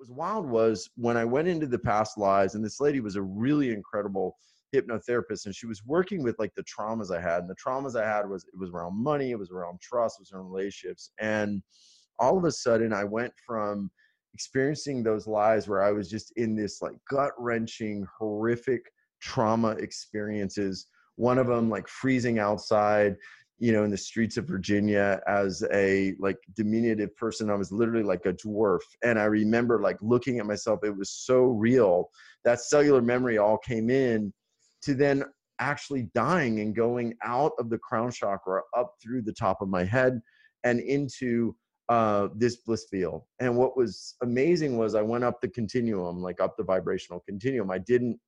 was wild was when I went into the past lives, and this lady was a really incredible hypnotherapist, and she was working with like the traumas I had. And the traumas I had was it was around money, it was around trust, it was around relationships. And all of a sudden I went from experiencing those lives where I was just in this like gut wrenching, horrific trauma experiences. One of them like freezing outside, you know, in the streets of Virginia as a like diminutive person. I was literally like a dwarf. And I remember like looking at myself, it was so real. That cellular memory all came in to then actually dying and going out of the crown chakra up through the top of my head and into uh, this bliss field. And what was amazing was I went up the continuum, like up the vibrational continuum. I didn't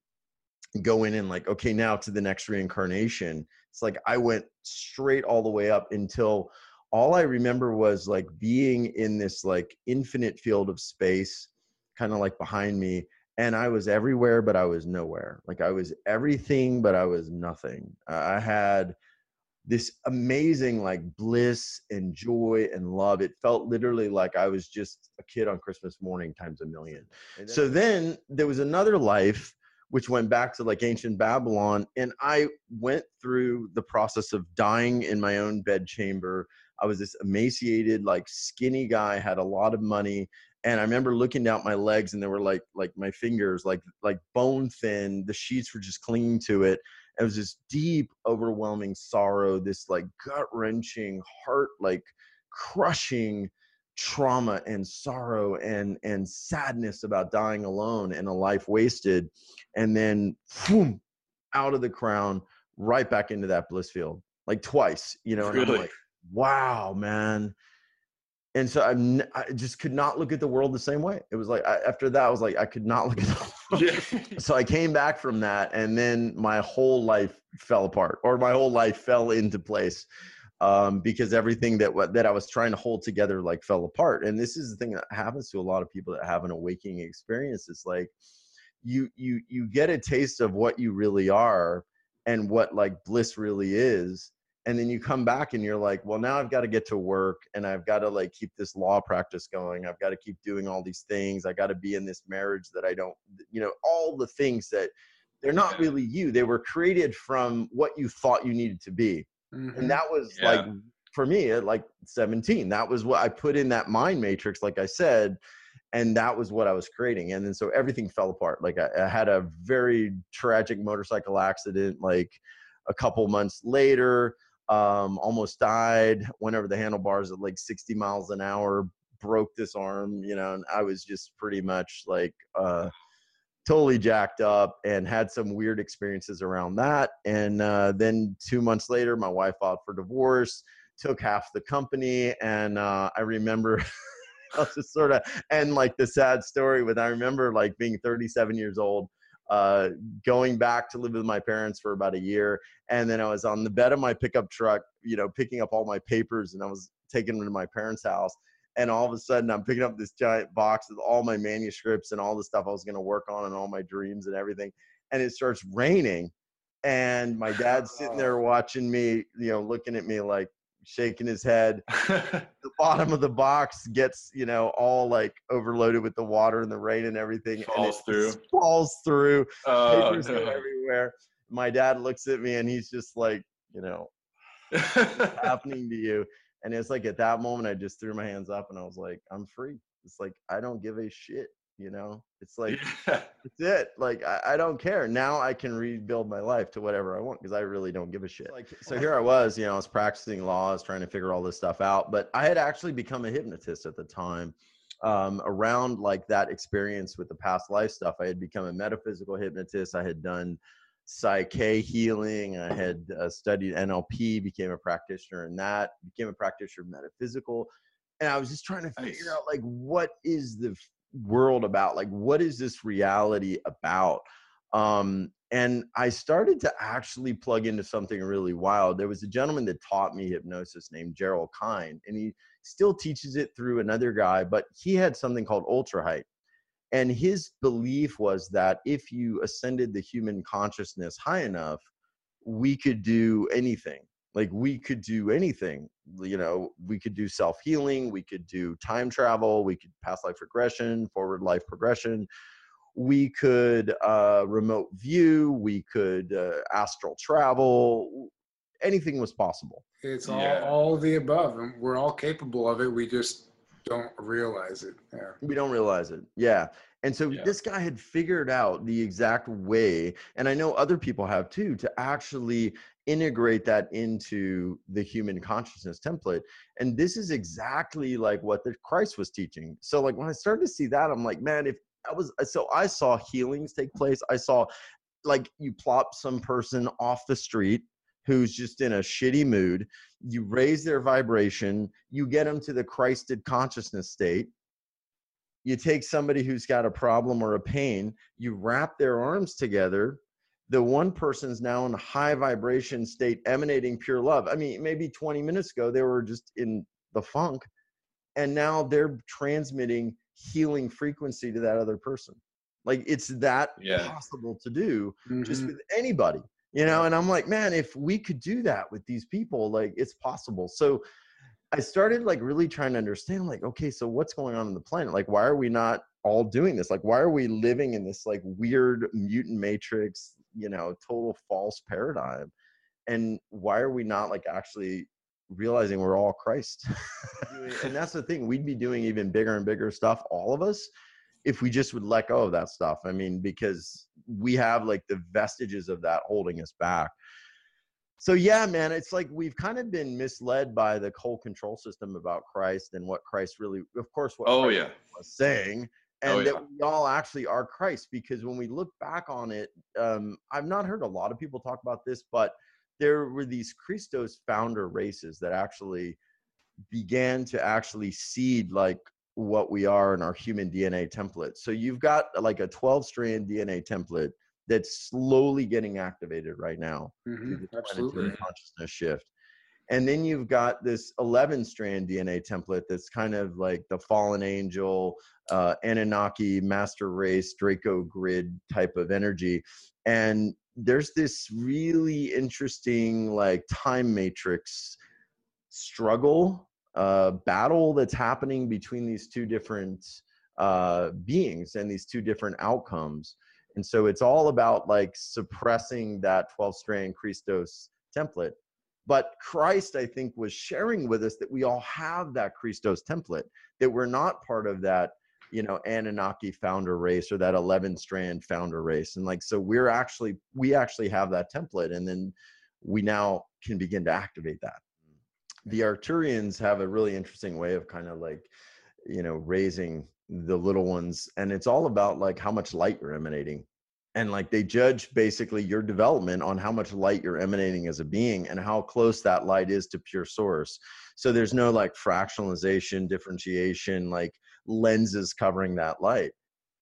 go in and like, okay, now to the next reincarnation. It's like I went straight all the way up until all I remember was like being in this like infinite field of space, kind of like behind me. And I was everywhere, but I was nowhere. Like I was everything, but I was nothing. I had this amazing like bliss and joy and love. It felt literally like I was just a kid on Christmas morning times a million. So then there was another life which went back to like ancient Babylon. And I went through the process of dying in my own bedchamber. I was this emaciated, like skinny guy, had a lot of money. And I remember looking down my legs and they were like like my fingers, like like bone thin. The sheets were just clinging to it. It was this deep, overwhelming sorrow, this like gut wrenching, heart like crushing trauma and sorrow and and sadness about dying alone and a life wasted and then boom, out of the crown right back into that bliss field like twice you know and really? i'm like wow man and so I'm, I just could not look at the world the same way. It was like I, after that, I was like I could not look at the world. so I came back from that, and then my whole life fell apart, or my whole life fell into place um, because everything that that I was trying to hold together like fell apart. And this is the thing that happens to a lot of people that have an awakening experience. It's like you you you get a taste of what you really are and what like bliss really is and then you come back and you're like well now i've got to get to work and i've got to like keep this law practice going. I've got to keep doing all these things. I got to be in this marriage that i don't you know all the things that they're not really you. They were created from what you thought you needed to be Mm-hmm. And that was yeah. like for me at like 17. That was what I put in that mind matrix, like I said, and that was what I was creating. And then so everything fell apart. Like I, I had a very tragic motorcycle accident, like a couple months later. Um, almost died. Went over the handlebars at like 60 miles an hour. Broke this arm, you know, and I was just pretty much like uh, totally jacked up and had some weird experiences around that. And uh, then two months later, my wife filed for divorce, took half the company. And uh, I remember. I just sort of and like the sad story with I remember like being 37 years old, uh, going back to live with my parents for about a year, and then I was on the bed of my pickup truck, you know, picking up all my papers, and I was taking them to my parents' house, and all of a sudden I'm picking up this giant box with all my manuscripts and all the stuff I was going to work on and all my dreams and everything. And it starts raining. And my dad's sitting there watching me, you know, looking at me like shaking his head. the bottom of the box gets, you know, all like overloaded with the water and the rain and everything. Falls and through. Falls through. Oh, Papers no. everywhere. My dad looks at me and he's just like, you know, happening to you? And it's like at that moment, I just threw my hands up and I was like, I'm free. It's like, I don't give a shit, you know? It's like, yeah. it's it. Like, I, I, don't care. Now I can rebuild my life to whatever I want because I really don't give a shit. Like, so here I was, you know, I was practicing laws, trying to figure all this stuff out. But I had actually become a hypnotist at the time. Um, around like that experience with the past life stuff, I had become a metaphysical hypnotist. I had done psyche healing. I had uh, studied NLP, became a practitioner in that, became a practitioner of metaphysical. And I was just trying to figure nice. out like what is the world about? Like what is this reality about? Um, and I started to actually plug into something really wild. There was a gentleman that taught me hypnosis named Gerald Kein, and he still teaches it through another guy, but he had something called ultra height. And his belief was that if you ascended the human consciousness high enough, we could do anything. like we could do anything. You know we could do self healing we could do time travel we could past life regression forward life progression. We could uh, remote view we could uh, astral travel. Anything was possible. It's all yeah. all the above and we're all capable of it. We just don't realize it yeah. we don't realize it yeah and so yeah. this guy had figured out the exact way and i know other people have too to actually integrate that into the human consciousness template and this is exactly like what the christ was teaching so like when i started to see that i'm like man if I was uh, so I saw healings take place. I saw like you plop some person off the street who's just in a shitty mood. You raise their vibration. You get them to the Christed consciousness state. You take somebody who's got a problem or a pain. You wrap their arms together. The one person's now in a high vibration state, emanating pure love. I mean, maybe 20 minutes ago they were just in the funk, and now they're transmitting healing frequency to that other person. Like it's that yeah. possible to do mm-hmm. just with anybody, you know? And I'm like, man, if we could do that with these people, like it's possible. So I started like really trying to understand, like, okay, so what's going on in the planet? Like, why are we not all doing this? Like, why are we living in this like weird mutant matrix, you know, total false paradigm? And why are we not like actually realizing we're all Christ. and that's the thing. We'd be doing even bigger and bigger stuff, all of us, if we just would let go of that stuff. I mean, because we have like the vestiges of that holding us back. So yeah, man, it's like we've kind of been misled by the whole control system about Christ and what Christ really, of course, what oh Christ yeah was saying, and oh, yeah. that we all actually are Christ. Because when we look back on it, um, I've not heard a lot of people talk about this, but there were these Christos founder races that actually began to actually seed like what we are in our human DNA template. So you've got like a 12 strand DNA template that's slowly getting activated right now mm-hmm, absolutely. consciousness shift. And then you've got this 11 strand DNA template that's kind of like the fallen angel, uh, Anunnaki, master race, Draco grid type of energy. And there's this really interesting like time matrix struggle battle that's happening between these two different uh, beings and these two different outcomes. And so it's all about like suppressing that 12 strand christos template. But christ i think was sharing with us that we all have that christos template that we're not part of that you know anunnaki founder race or that 11 strand founder race. And like so we're actually we actually have that template and then we now can begin to activate that the arcturians have a really interesting way of kind of like you know raising the little ones and it's all about like how much light you're emanating and like they judge basically your development on how much light you're emanating as a being and how close that light is to pure source so there's no like fractionalization differentiation like lenses covering that light.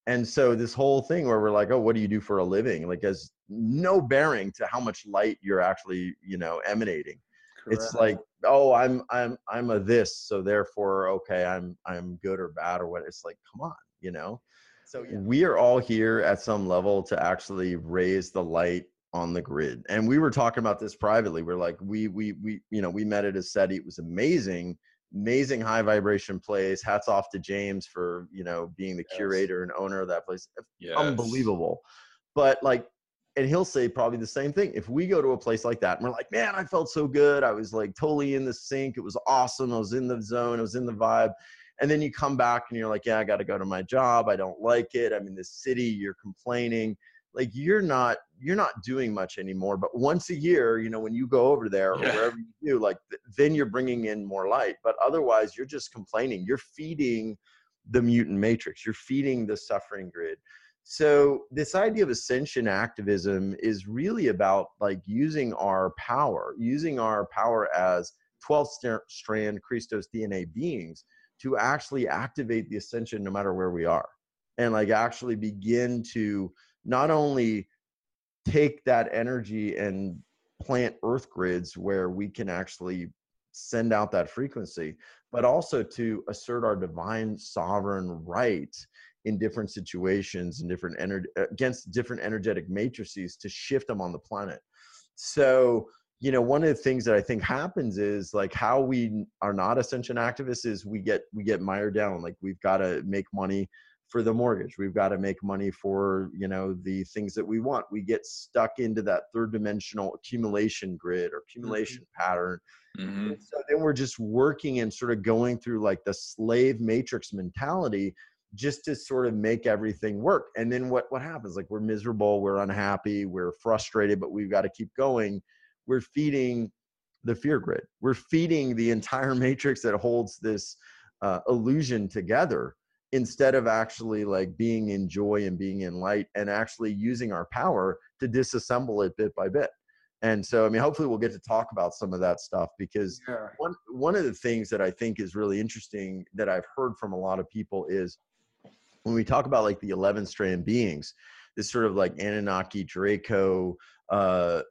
And so this whole thing where we're like, oh, what do you do for a living? Like has no bearing to how much light you're actually, you know, emanating. Correct. It's like, oh, I'm I'm I'm a this, so therefore, okay, I'm I'm good or bad or what. It's like, come on, you know. So yeah. we are all here at some level to actually raise the light on the grid. And we were talking about this privately. We're like, we we we you know, we met at ECETI. It was amazing amazing high vibration place. Hats off to James for you know being the yes. curator and owner of that place. Yes. Unbelievable. But like, and he'll say probably the same thing. If we go to a place like that and we're like, man, I felt so good. I was like totally in the sync. It was awesome. I was in the zone. I was in the vibe. And then you come back and you're like, yeah, I got to go to my job. I don't like it. I'm in this city. You're complaining like you're not you're not doing much anymore but once a year you know when you go over there or yeah. wherever you do like th- then you're bringing in more light but otherwise you're just complaining you're feeding the mutant matrix you're feeding the suffering grid so this idea of ascension activism is really about like using our power using our power as 12 strand christos dna beings to actually activate the ascension no matter where we are. And like actually begin to not only take that energy and plant earth grids where we can actually send out that frequency, but also to assert our divine sovereign right in different situations and different energy against different energetic matrices to shift them on the planet. So you know one of the things that i think happens is like how we are not ascension activists is we get we get mired down like we've got to make money for the mortgage we've got to make money for you know the things that we want we get stuck into that third dimensional accumulation grid or accumulation mm-hmm. pattern mm-hmm. so then we're just working and sort of going through like the slave matrix mentality just to sort of make everything work and then what what happens like we're miserable we're unhappy we're frustrated but we've got to keep going we're feeding the fear grid. We're feeding the entire matrix that holds this uh, illusion together instead of actually like being in joy and being in light and actually using our power to disassemble it bit by bit. And so, I mean, hopefully we'll get to talk about some of that stuff because yeah. one, one of the things that I think is really interesting that I've heard from a lot of people is when we talk about like the 11 strand beings, this sort of like Anunnaki, Draco, uh,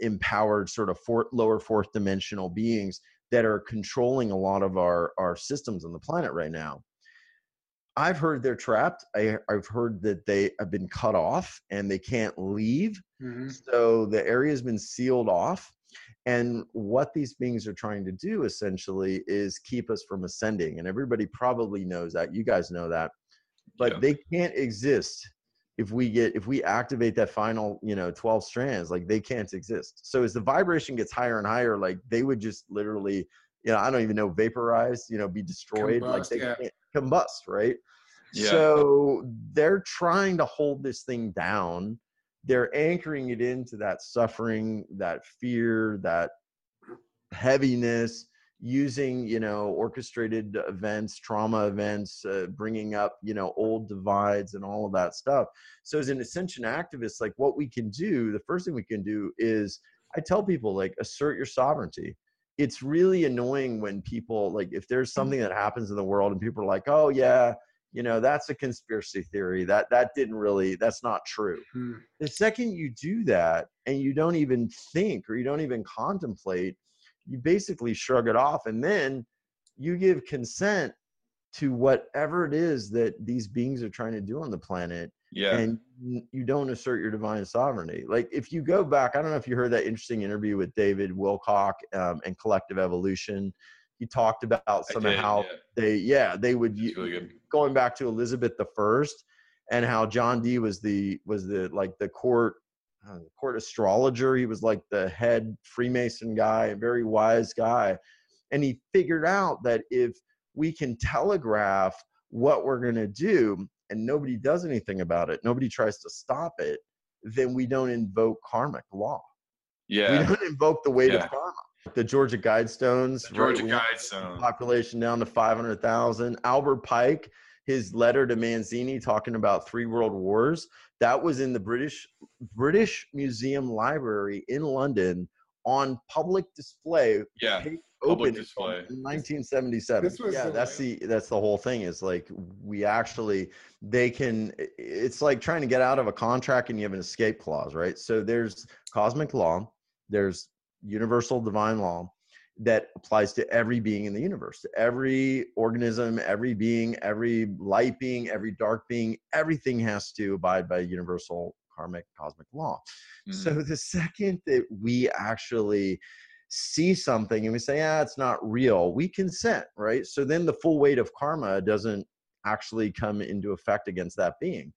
empowered sort of fourth, lower fourth dimensional beings that are controlling a lot of our our systems on the planet right now. I've heard they're trapped. I, have heard that they have been cut off and they can't leave. Mm-hmm. so the area has been sealed off. And what these beings are trying to do essentially is keep us from ascending. And everybody probably knows that. You guys know that but yeah. they can't exist if we get if we activate that final you know 12 strands like they can't exist so as the vibration gets higher and higher like they would just literally you know i don't even know vaporize you know be destroyed combust, like they yeah. can't combust right yeah. so they're trying to hold this thing down they're anchoring it into that suffering that fear that heaviness using you know orchestrated events trauma events uh, bringing up you know old divides and all of that stuff. So as an ascension activist like what we can do the first thing we can do is i tell people like assert your sovereignty. It's really annoying when people like if there's something that happens in the world and people are like oh yeah you know that's a conspiracy theory. That that didn't really that's not true. Hmm. the second you do that and you don't even think or you don't even contemplate you basically shrug it off and then you give consent to whatever it is that these beings are trying to do on the planet yeah. and you don't assert your divine sovereignty. Like if you go back i don't know if you heard that interesting interview with david wilcock um, and collective evolution. He talked about somehow yeah. they yeah they would really going back to elizabeth the first and how john dee was the was the like the court uh, court astrologer. He was like the head Freemason guy, a very wise guy. And he figured out that if we can telegraph what we're going to do and nobody does anything about it, nobody tries to stop it, then we don't invoke karmic law. Yeah. We don't invoke the weight yeah. of karma. The Georgia Guidestones, the Georgia right, Guidestones, population down to 500,000. Albert Pike, his letter to Mazzini talking about three world wars. That was in the British British Museum Library in London on public display. Yeah. Open display. in 1977. yeah, that's the that's the whole thing. Is like we actually they can. It's like trying to get out of a contract and you have an escape clause, right? So there's cosmic law, there's universal divine law, that applies to every being in the universe, to every organism, every being, every light being, every dark being, everything has to abide by universal karmic cosmic law. Mm-hmm. So the second that we actually see something and we say, ah, it's not real, we consent, right? So then the full weight of karma doesn't actually come into effect against that being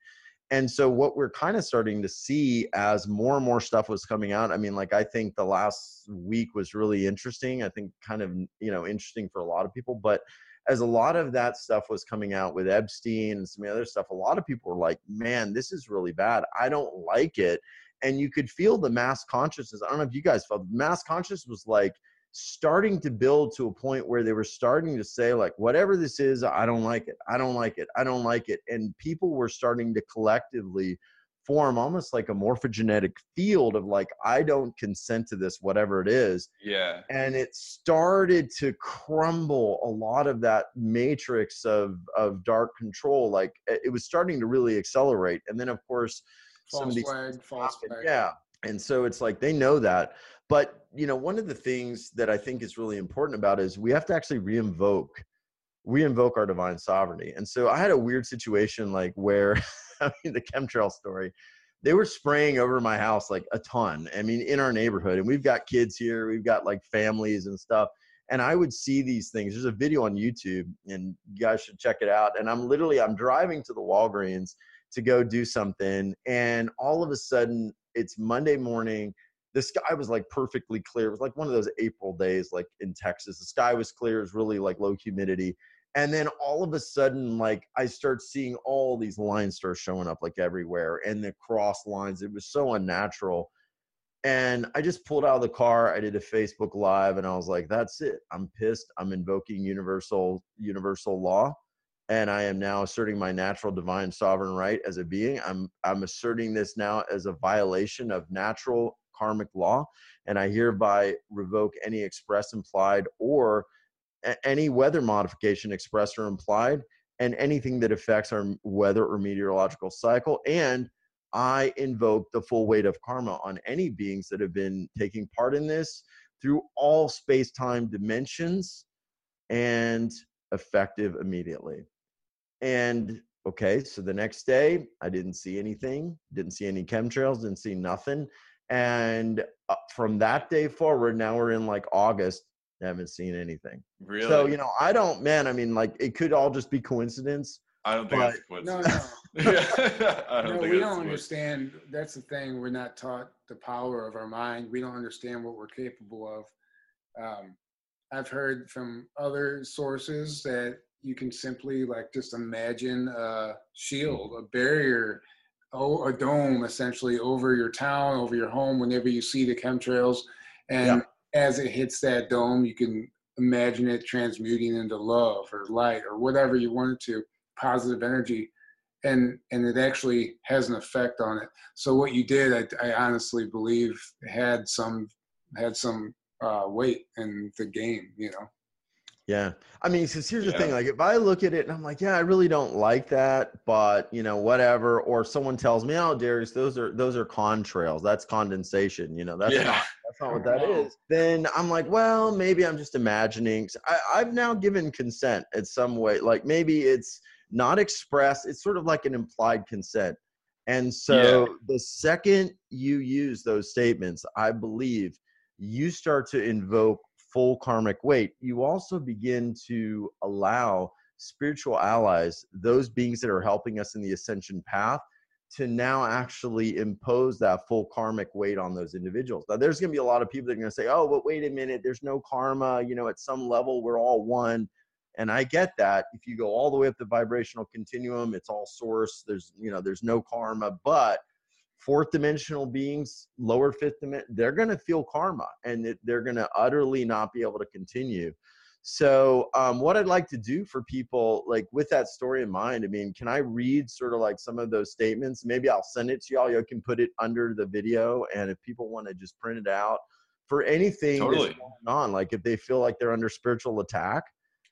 and so what we're kind of starting to see as more and more stuff was coming out i mean like i think the last week was really interesting i think kind of you know interesting for a lot of people but as a lot of that stuff was coming out with epstein and some other stuff a lot of people were like man this is really bad i don't like it. And you could feel the mass consciousness i don't know if you guys felt mass consciousness was like starting to build to a point where they were starting to say like whatever this is i don't like it. I don't like it. I don't like it. And people were starting to collectively form almost like a morphogenetic field of like i don't consent to this whatever it is. Yeah. And it started to crumble a lot of that matrix of of dark control like it was starting to really accelerate. And then of course false some of these flag, false flag. yeah. And so it's like they know that but you know, one of the things that I think is really important about is we have to actually reinvoke reinvoke our divine sovereignty. And so I had a weird situation like where I mean the chemtrail story. they were spraying over my house like a ton. I mean, in our neighborhood, and we've got kids here, we've got like families and stuff. And I would see these things. There's a video on YouTube, and you guys should check it out. And I'm literally I'm driving to the Walgreens to go do something, and all of a sudden it's Monday morning. The sky was like perfectly clear. It was like one of those April days, like in Texas. The sky was clear. It was really like low humidity and then all of a sudden like i start seeing all these lines start showing up like everywhere and the cross lines it was so unnatural and i just pulled out of the car i did a facebook live and i was like that's it i'm pissed i'm invoking universal universal law and i am now asserting my natural divine sovereign right as a being i'm i'm asserting this now as a violation of natural karmic law and i hereby revoke any express implied or any weather modification expressed or implied and anything that affects our weather or meteorological cycle and i invoke the full weight of karma on any beings that have been taking part in this through all space-time dimensions and effective immediately. And okay so the next day i didn't see anything didn't see any chemtrails didn't see nothing and uh, from that day forward now we're in like august I haven't seen anything. Really? So you know, I don't, man. I mean, like it could all just be coincidence. I don't think but, that's No, coincidence. no. yeah. I don't no, think we don't coincidence. understand. That's the thing. We're not taught the power of our mind. We don't understand what we're capable of. Um, I've heard from other sources that you can simply like just imagine a shield, a barrier, oh, a dome essentially over your town, over your home whenever you see the chemtrails. And as it hits that dome, you can imagine it transmuting into love or light or whatever you want it to, positive energy. And, and it actually has an effect on it. So what you did, I, I honestly believe had some had some uh, weight in the game. You know. Yeah. I mean, because here's the Yeah. thing like, if I look at it and I'm like, yeah, I really don't like that, but, you know, whatever. Or someone tells me, oh, Darius, those are, those are contrails. That's condensation. You know, that's Yeah. not, that's not what that is. Then I'm like, well, maybe I'm just imagining. I, I've now given consent in some way. Like maybe it's not expressed. It's sort of like an implied consent. And so the second you use those statements, I believe you start to invoke full karmic weight, you also begin to allow spiritual allies, those beings that are helping us in the ascension path, to now actually impose that full karmic weight on those individuals. Now, there's going to be a lot of people that are going to say, oh, but wait a minute, there's no karma. You know, at some level, we're all one. And I get that. If you go all the way up the vibrational continuum, it's all source. There's, you know, there's no karma. But fourth dimensional beings, lower fifth dimension, they're going to feel karma and they're going to utterly not be able to continue. So, um, what I'd like to do for people, like with that story in mind, I mean, can I read sort of like some of those statements? Maybe I'll send it to y'all. You can put it under the video. And if people want to just print it out for anything Totally. that's going on, like if they feel like they're under spiritual attack,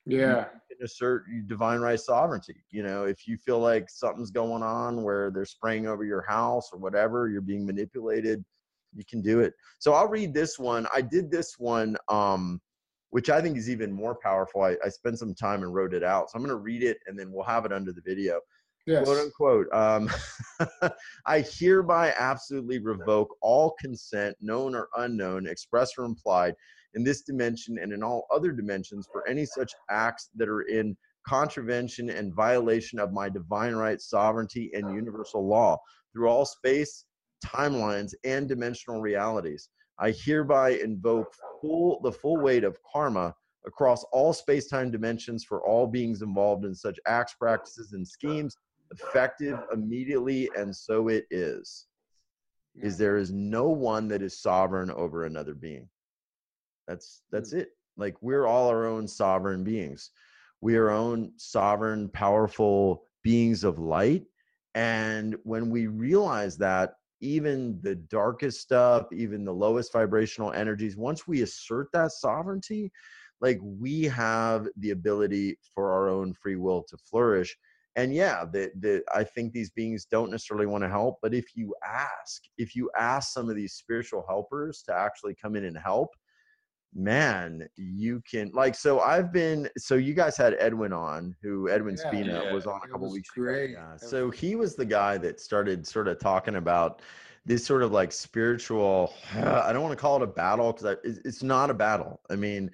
Yeah. you can assert your divine right sovereignty. You know, if you feel like something's going on where they're spraying over your house or whatever, you're being manipulated, you can do it. So I'll read this one. I did this one, um, which I think is even more powerful. I, I spent some time and wrote it out. So I'm going to read it and then we'll have it under the video Yes. quote unquote. Um, I hereby absolutely revoke all consent, known or unknown, expressed or implied, in this dimension and in all other dimensions for any such acts that are in contravention and violation of my divine right, sovereignty, and universal law through all space, timelines, and dimensional realities. I hereby invoke full the full weight of karma across all space-time dimensions for all beings involved in such acts, practices, and schemes, effective immediately, and so it is. Is there is no one that is sovereign over another being. That's that's mm. it. Like we're all our own sovereign beings. We are own sovereign, powerful beings of light. And when we realize that, even the darkest stuff, even the lowest vibrational energies, once we assert that sovereignty, like we have the ability for our own free will to flourish. And yeah, the, the, I think these beings don't necessarily want to help, but if you ask, if you ask some of these spiritual helpers to actually come in and help, man, you can like so I've been so you guys had Edwin on who Edwin Yeah. Spina Yeah. was on a couple weeks great. ago. Yeah. So he was the guy that started sort of talking about this sort of like spiritual I don't want to call it a battle because it's not a battle. I mean,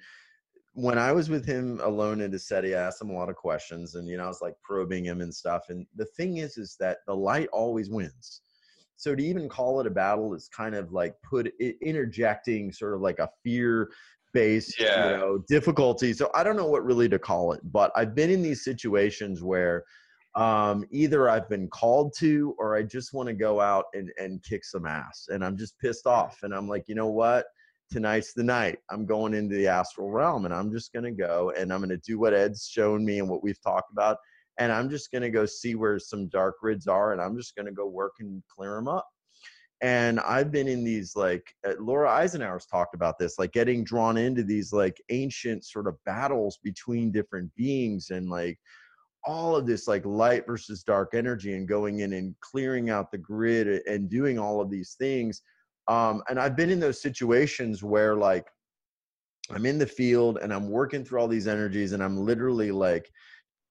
when I was with him alone in the ECETI, I asked him a lot of questions and you know I was like probing him and stuff. And the thing is, is that the light always wins. So to even call it a battle is kind of like put interjecting sort of like a fear based Yeah. you know difficulty. So I don't know what really to call it, but I've been in these situations where um either I've been called to or I just want to go out and and kick some ass and I'm just pissed off and I'm like, you know what? tonight's the night. I'm going into the astral realm and I'm just going to go and I'm going to do what Ed's shown me and what we've talked about. And I'm just going to go see where some dark grids are and I'm just going to go work and clear them up. And I've been in these like uh, Laura Eisenhower's talked about this, like getting drawn into these like ancient sort of battles between different beings and like all of this like light versus dark energy and going in and clearing out the grid and doing all of these things um, and I've been in those situations where like I'm in the field and I'm working through all these energies and I'm literally like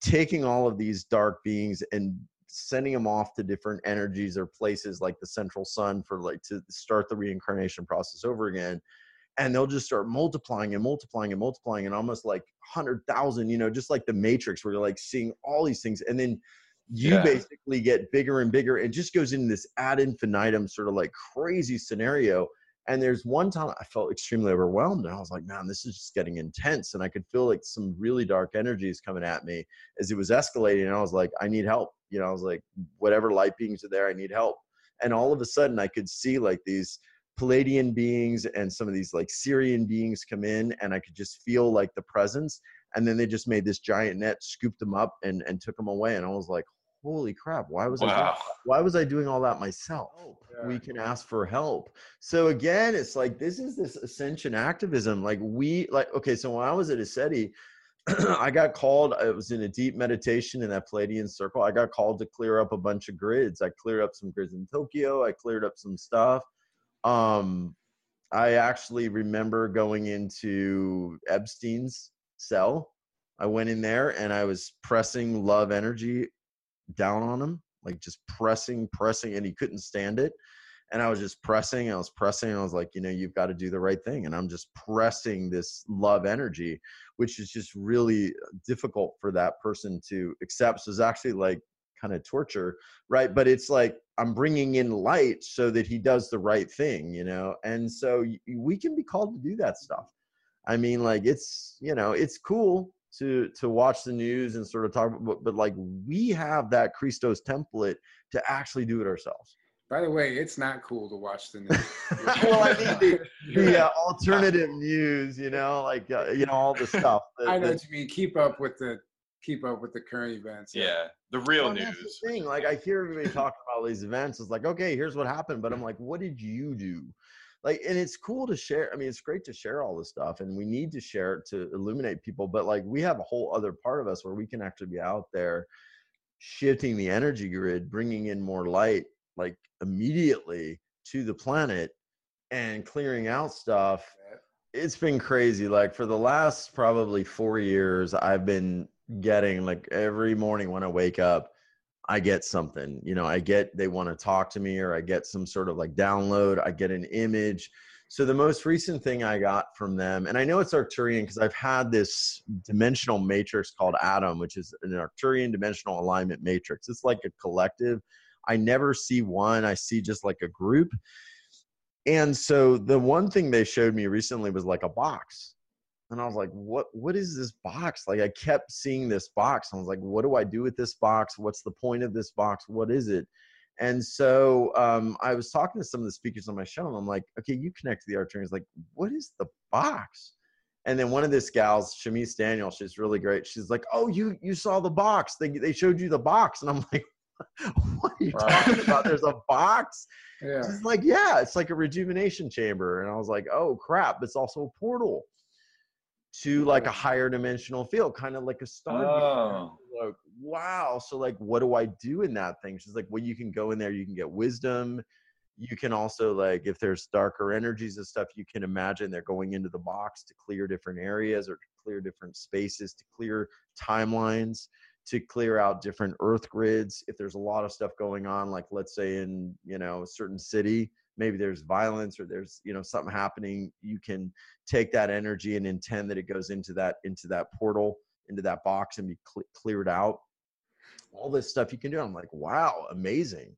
taking all of these dark beings and sending them off to different energies or places like the central sun for like to start the reincarnation process over again and they'll just start multiplying and multiplying and multiplying and almost like 100,000 you know just like the matrix where you're like seeing all these things and then you Yeah. basically get bigger and bigger and just goes into this ad infinitum sort of like crazy scenario and there's one time I felt extremely overwhelmed and I was like man this is just getting intense and I could feel like some really dark energies coming at me as it was escalating and I was like I need help you know I was like whatever light beings are there I need help and all of a sudden I could see like these Pleiadian beings and some of these like Sirian beings come in, and I could just feel like the presence. And then they just made this giant net, scooped them up, and and took them away. And I was like, "Holy crap! Why was I doing, why was I doing all that myself?" Yeah. We can ask for help. So again, it's like this is this ascension activism. Like we like okay. So when I was at ECETI, I got called. I was in a deep meditation in that Pleiadian circle. I got called to clear up a bunch of grids. I cleared up some grids in Tokyo. I cleared up some stuff. Um, I actually remember going into Epstein's cell. I went in there and I was pressing love energy down on him, like just pressing, pressing, and he couldn't stand it. And I was just pressing, I was pressing, I was like, you know, you've got to do the right thing. And I'm just pressing this love energy, which is just really difficult for that person to accept. So it's actually like kind of torture, right? But it's like I'm bringing in light so that he does the right thing, you know? And so we can be called to do that stuff. I mean, like it's, you know, it's cool to to watch the news and sort of talk but, but like we have that Christos template to actually do it ourselves. By the way, it's not cool to watch the news. well, I mean the, the uh, alternative news, you know, like uh, you know all the stuff. that- I know that- what you mean. Keep up with the keep up with the current events. Yeah. The real Well, that's news. the thing. Like I hear everybody talking about all these events. It's like, okay, here's what happened, but I'm like, what did you do? Like, and it's cool to share. I mean, it's great to share all this stuff, and we need to share it to illuminate people. But like, we have a whole other part of us where we can actually be out there, shifting the energy grid, bringing in more light, like immediately to the planet, and clearing out stuff it's been crazy. Like for the last probably four years, I've been getting like every morning when I wake up, I get something. You know, I get they want to talk to me, or I get some sort of like download. I get an image. So the most recent thing I got from them, and I know it's Arcturian because I've had this dimensional matrix called Atom, which is an Arcturian dimensional alignment matrix. It's like a collective. I never see one. I see just like a group. And so the one thing they showed me recently was like a box. And I was like, what what is this box? Like I kept seeing this box. I was like, what do I do with this box? What's the point of this box? What is it? And so um, I was talking to some of the speakers on my show, and I'm like, okay, you connect to the Arcturians. Like, what is the box? And then one of this gals, Shamise Daniel, she's really great. She's like, oh, you you saw the box. They they showed you the box, and I'm like, what are you Right. talking about? There's a box. Yeah. She's like, yeah, it's like a rejuvenation chamber. And I was like, oh crap, it's also a portal to like a higher dimensional field, kind of like a star. Oh. Like, wow. So like, what do I do in that thing? She's like, well, you can go in there, you can get wisdom, you can also like if there's darker energies and stuff you can imagine they're going into the box to clear different areas or to clear different spaces to clear timelines to clear out different earth grids if there's a lot of stuff going on like let's say in you know a certain city maybe there's violence or there's you know something happening you can take that energy and intend that it goes into that into that portal into that box and be cl- cleared out. All this stuff you can do i'm like wow amazing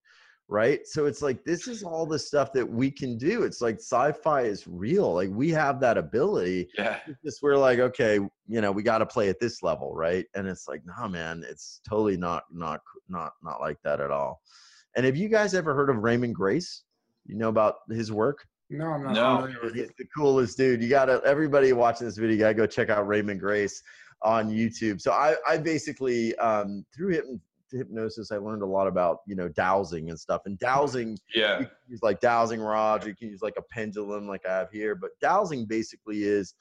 right? So it's like this is all the stuff that we can do. It's like sci-fi is real like we have that ability. Yeah. it's just we're like okay you know we got to play at this level right? And it's like nah man it's totally not not not not like that at all. And have you guys ever heard of raymond grace you know about his work No, I'm not No. familiar He's the coolest dude. You gotta everybody watching this video, you gotta go check out Raymond Grace on YouTube. So I, I basically um, through hypn- hypnosis, I learned a lot about you know dowsing and stuff. And dowsing, Yeah. you can use like dowsing rods, or you can use like a pendulum, like I have here. But dowsing basically is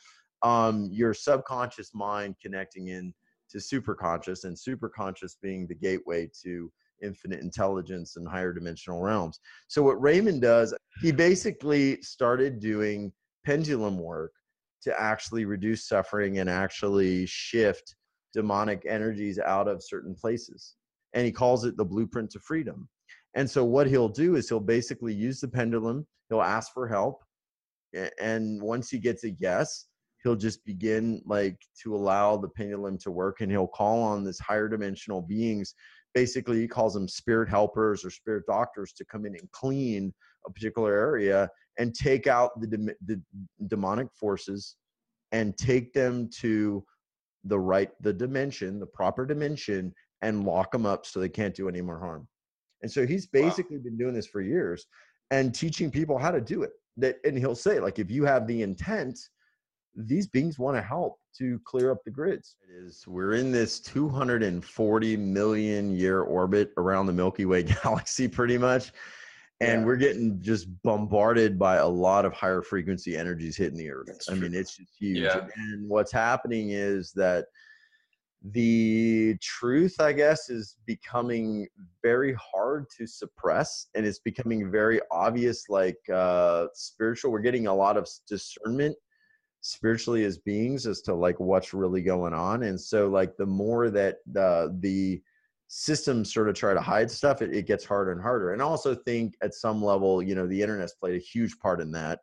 um, your subconscious mind connecting in to superconscious, and superconscious being the gateway to infinite intelligence and higher dimensional realms. So what Raymond does, he hmm. basically started doing pendulum work to actually reduce suffering and actually shift demonic energies out of certain places. And he calls it the blueprint to freedom. And so what he'll do is he'll basically use the pendulum, he'll ask for help, and once he gets a yes, he'll just begin like to allow the pendulum to work and he'll call on this higher dimensional beings basically he calls them spirit helpers or spirit doctors to come in and clean a particular area and take out the, dem- the demonic forces and take them to the right the dimension the proper dimension and lock them up so they can't do any more harm and so he's Wow. basically been doing this for years and teaching people how to do it that and he'll say like if you have the intent these beings want to help to clear up the grids. It is we're in this 240 million year orbit around the Milky Way galaxy pretty much. And Yeah. we're getting just bombarded by a lot of higher frequency energies hitting the earth. That's I mean, it's just huge. Yeah. And what's happening is that the truth, I guess, is becoming very hard to suppress and it's becoming very obvious, like uh, spiritual. We're getting a lot of discernment spiritually as beings as to like what's really going on and so like the more that the the systems sort of try to hide stuff it, it gets harder and harder and I also think at some level you know the internet's played a huge part in that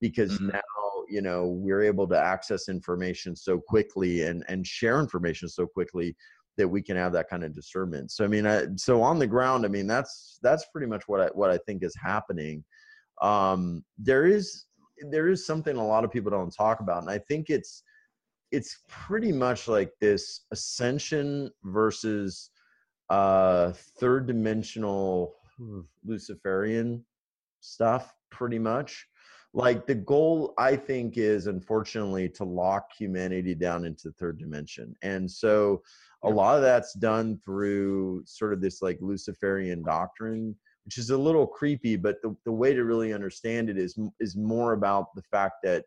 because Mhm. now you know we're able to access information so quickly and and share information so quickly that we can have that kind of discernment so i mean I, so on the ground i mean that's that's pretty much what i what i think is happening um there is there is something a lot of people don't talk about and i think it's it's pretty much like this ascension versus uh third dimensional luciferian stuff pretty much. Like the goal i think is unfortunately to lock humanity down into the third dimension and so a lot of that's done through sort of this like luciferian doctrine which is a little creepy but the, the way to really understand it is is more about the fact that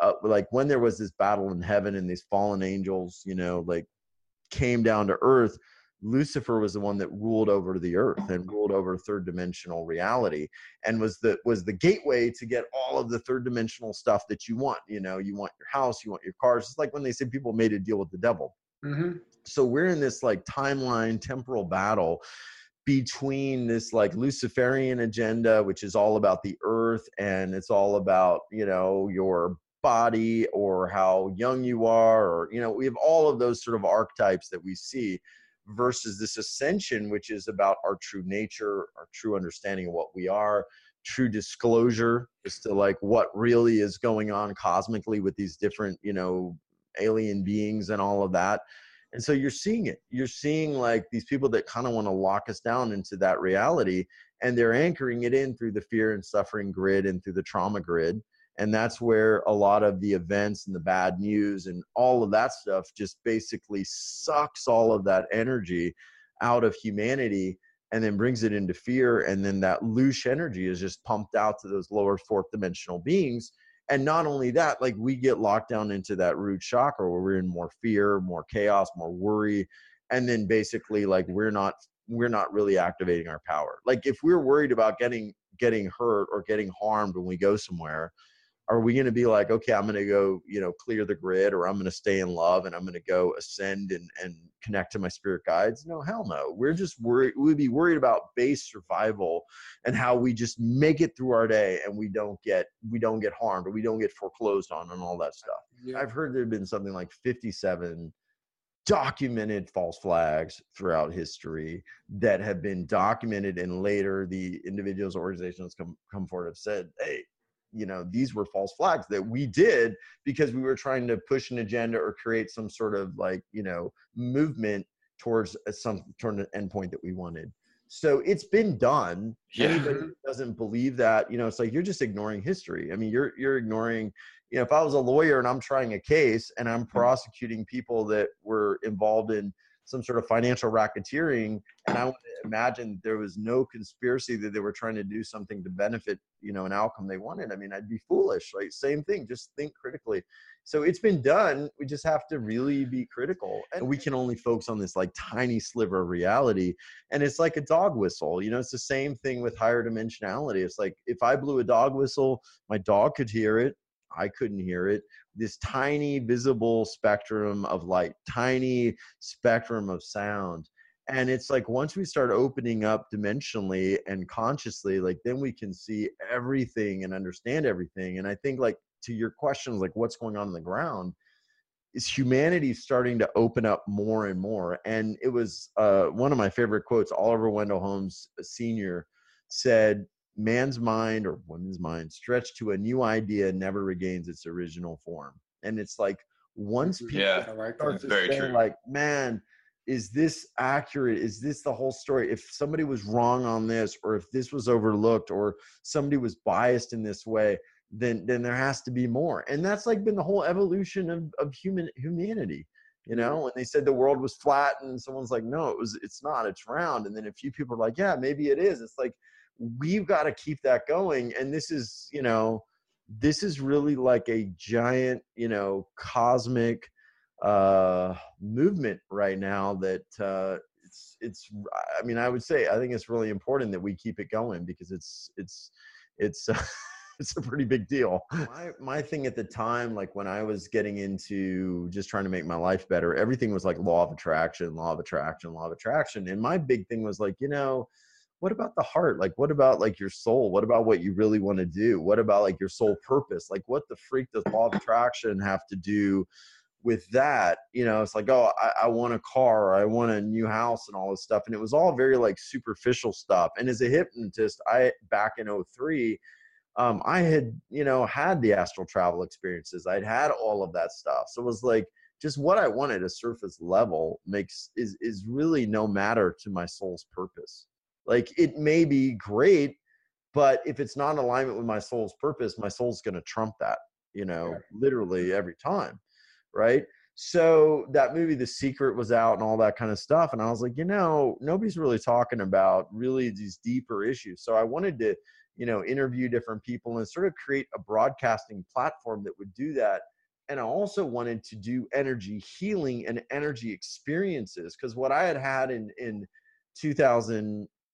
uh, like when there was this battle in heaven and these fallen angels you know like came down to earth lucifer was the one that ruled over the earth and ruled over third dimensional reality and was the was the gateway to get all of the third dimensional stuff that you want you know you want your house you want your cars. It's like when they say people made a deal with the devil. Hmm so we're in this like timeline temporal battle between this like luciferian agenda which is all about the earth and it's all about you know your body or how young you are or you know we have all of those sort of archetypes that we see versus this ascension which is about our true nature our true understanding of what we are. True disclosure as to like what really is going on cosmically with these different you know alien beings and all of that and so you're seeing it. You're seeing like these people that kind of want to lock us down into that reality, and they're anchoring it in through the fear and suffering grid and through the trauma grid. And that's where a lot of the events and the bad news and all of that stuff just basically sucks all of that energy out of humanity and then brings it into fear. And then that loose energy is just pumped out to those lower fourth dimensional beings and not only that like we get locked down into that root chakra where we're in more fear more chaos more worry and then basically like we're not we're not really activating our power. Like if we're worried about getting getting hurt or getting harmed when we go somewhere are we going to be like okay i'm going to go you know clear the grid or i'm going to stay in love and i'm going to go ascend and and connect to my spirit guides? No hell no. We're just worried we'd be worried about base survival and how we just make it through our day and we don't get we don't get harmed or we don't get foreclosed on and all that stuff. Yeah. i've heard there have been something like 57 documented false flags throughout history that have been documented and later the individuals or organizations come come forward have said hey you know these were false flags that we did because we were trying to push an agenda or create some sort of like you know movement towards a, some toward an endpoint that we wanted. So it's been done. Yeah. anybody who doesn't believe that you know it's like you're just ignoring history. I mean you're you're ignoring you know if i was a lawyer and i'm trying a case and i'm mm-hmm. prosecuting people that were involved in some sort of financial racketeering and i would imagine there was no conspiracy that they were trying to do something to benefit you know an outcome they wanted. I mean i'd be foolish right? Same thing just think critically. So it's been done we just have to really be critical and we can only focus on this like tiny sliver of reality and it's like a dog whistle you know? It's the same thing with higher dimensionality. It's like if i blew a dog whistle my dog could hear it i couldn't hear it this tiny visible spectrum of light tiny spectrum of sound. And it's like once we start opening up dimensionally and consciously like then we can see everything and understand everything. And i think like to your questions like what's going on in the ground is humanity starting to open up more and more. And it was uh, one of my favorite quotes oliver wendell holmes senior said man's mind or woman's mind stretched to a new idea never regains its original form. And it's like once mm-hmm. people Yeah. Like start to say, true. like man is this accurate? Is this the whole story? If somebody was wrong on this or if this was overlooked or somebody was biased in this way then then there has to be more. And that's like been the whole evolution of, of human humanity you mm-hmm. know? When they said the world was flat and someone's like no it was it's not it's round. And then a few people are like yeah maybe it is. It's like we've got to keep that going and this is you know this is really like a giant you know cosmic uh movement right now that uh it's it's i mean i would say i think it's really important that we keep it going because it's it's it's it's a pretty big deal. My my thing at the time like when i was getting into just trying to make my life better everything was like law of attraction law of attraction law of attraction and my big thing was like you know what about the heart? Like what about like your soul? What about what you really want to do? What about like your soul purpose? Like what the freak does law of attraction have to do with that? You know it's like oh I, I want a car i want a new house and all this stuff and it was all very like superficial stuff and as a hypnotist i back in 03 um, i had you know had the astral travel experiences. I'd had all of that stuff so it was like just what i wanted a surface level makes is is really no matter to my soul's purpose like it may be great but if it's not in alignment with my soul's purpose my soul's going to trump that you know literally every time right? So that movie the secret was out and all that kind of stuff and i was like you know nobody's really talking about really these deeper issues. So i wanted to you know interview different people and sort of create a broadcasting platform that would do that and i also wanted to do energy healing and energy experiences because what i had had in in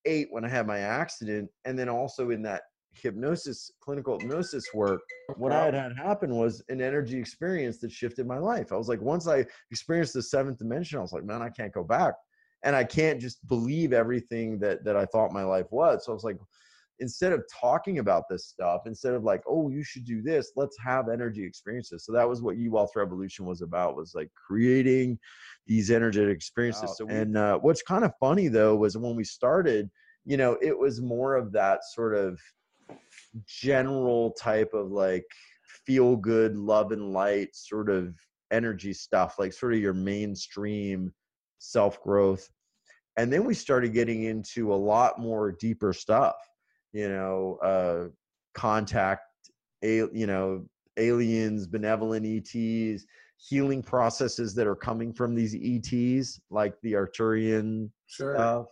2008 when i had my accident and then also in that hypnosis clinical hypnosis work what I had had happen was an energy experience that shifted my life. I was like, once I experienced the seventh dimension, I was like, man, I can't go back, and I can't just believe everything that that I thought my life was. So I was like, instead of talking about this stuff, instead of like, oh, you should do this, let's have energy experiences. So that was what U Wealth Revolution was about. Was like creating these energetic experiences. So and uh, what's kind of funny though was when we started, you know, it was more of that sort of general type of like feel good love and light sort of energy stuff like sort of your mainstream self growth and then we started getting into a lot more deeper stuff you know uh contact a you know aliens benevolent ets healing processes that are coming from these ets like the Arcturian Sure. stuff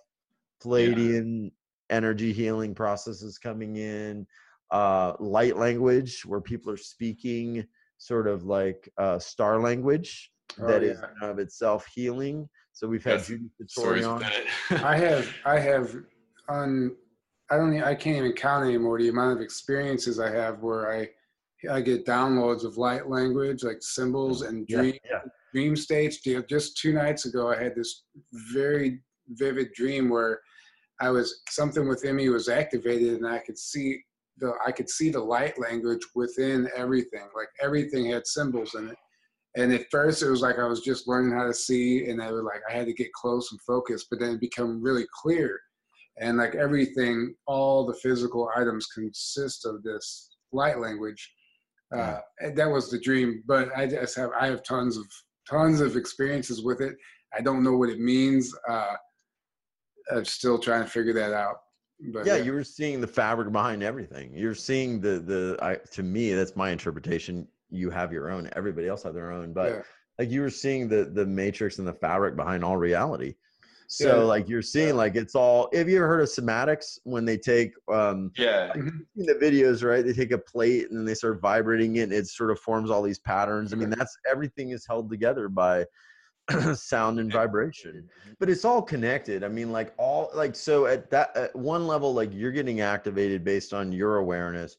Pleiadian energy healing processes coming in, uh, light language where people are speaking sort of like uh, star language Oh, that is yeah. in of itself healing. So we've had Yes. Judy Stories Satori on. I have I have un I don't. I can't even count anymore the amount of experiences I have where I I get downloads of light language like symbols and dream yeah. dream states. Ju- Just two nights ago, I had this very vivid dream where I was something within me was activated, and I could see the I could see the light language within everything. Like everything had symbols in it. And at first, it was like I was just learning how to see, and I was like I had to get close and focus. But then it became really clear, and like everything, all the physical items consist of this light language. Uh, and that was the dream. But I just have I have tons of tons of experiences with it. I don't know what it means. Uh, I'm still trying to figure that out. But yeah you were seeing the fabric behind everything you're seeing the the I, to me that's my interpretation you have your own everybody else have their own but yeah. like you were seeing the the matrix and the fabric behind all reality so Yeah. like you're seeing Yeah. like it's all have you ever heard of cymatics when they take um Yeah. In the videos right? They take a plate and then they start vibrating it and it sort of forms all these patterns. I mean that's everything is held together by sound and vibration. But it's all connected. I mean like all like so at that at one level like you're getting activated based on your awareness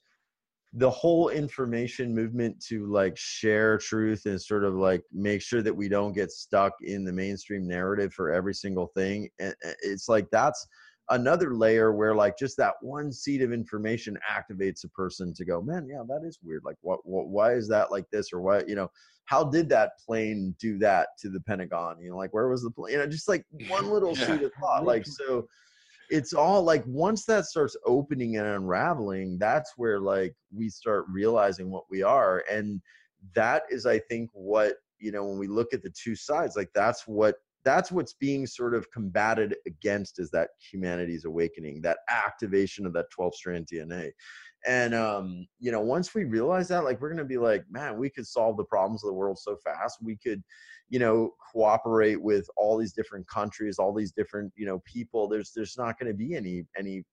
the whole information movement to like share truth and sort of like make sure that we don't get stuck in the mainstream narrative for every single thing and it's like that's another layer where like just that one seed of information activates a person to go man yeah that is weird like what, what why is that like this or why you know how did that plane do that to the pentagon? You know like where was the plane? You know just like one little Yeah. seed of thought like so it's all like once that starts opening and unraveling that's where like we start realizing what we are and that is i think what you know when we look at the two sides like that's what that's what's being sort of combated against is that humanity's awakening that activation of that 12 strand dna and um you know once we realize that like we're gonna be like man we could solve the problems of the world so fast we could you know cooperate with all these different countries all these different you know people there's there's not going to be any any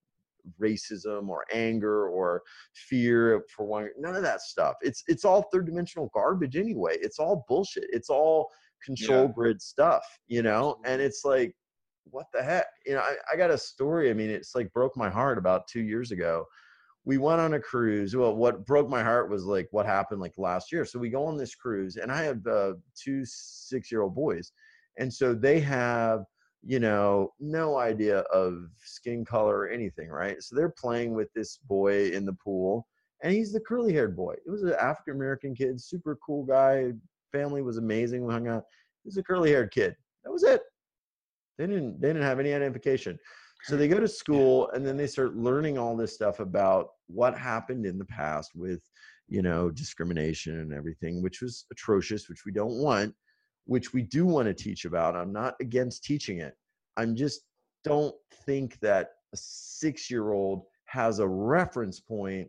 racism or anger or fear for one none of that stuff. It's it's all third dimensional garbage anyway. It's all bullshit. It's all control Yeah. grid stuff you know? And it's like what the heck? You know I, I got a story i mean it's like broke my heart about two years ago we went on a cruise well what broke my heart was like what happened like last year. So we go on this cruise and i have uh, two six year old boys and so they have you know no idea of skin color or anything right? So they're playing with this boy in the pool and he's the curly haired boy. It was an african american kid super cool guy family was amazing we hung out. He was a curly haired kid. That was it. They didn't they didn't have any identification so they go to school and then they start learning all this stuff about what happened in the past with you know discrimination and everything which was atrocious which we don't want which we do want to teach about. I'm not against teaching it. I'm just don't think that a 6 year old has a reference point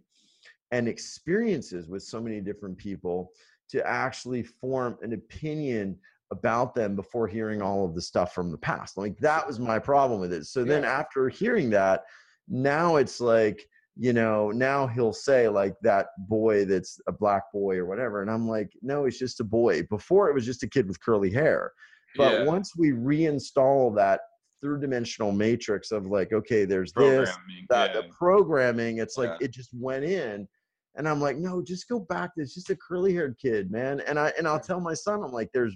and experiences with so many different people to actually form an opinion about them before hearing all of the stuff from the past. Like that was my problem with it. So then after hearing that, now it's like, you know, now he'll say like that boy that's a black boy or whatever. And I'm like, no, he's just a boy. Before it was just a kid with curly hair. But yeah. once we reinstall that third dimensional matrix of like, okay, there's this, Programming. that yeah. the programming it's like Yeah. it just went in and i'm like no just go back it's just a curly haired kid man and i and i'll tell my son i'm like there's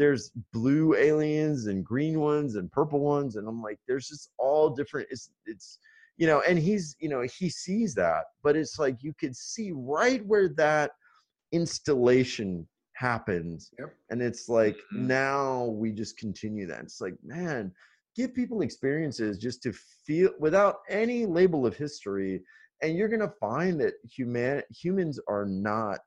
there's blue aliens and green ones and purple ones and i'm like there's just all different it's it's you know and he's you know he sees that but it's like you could see right where that installation happens Yep. and it's like Mhm. now we just continue that it's like man give people experiences just to feel without any label of history and you're going to find that human humans are not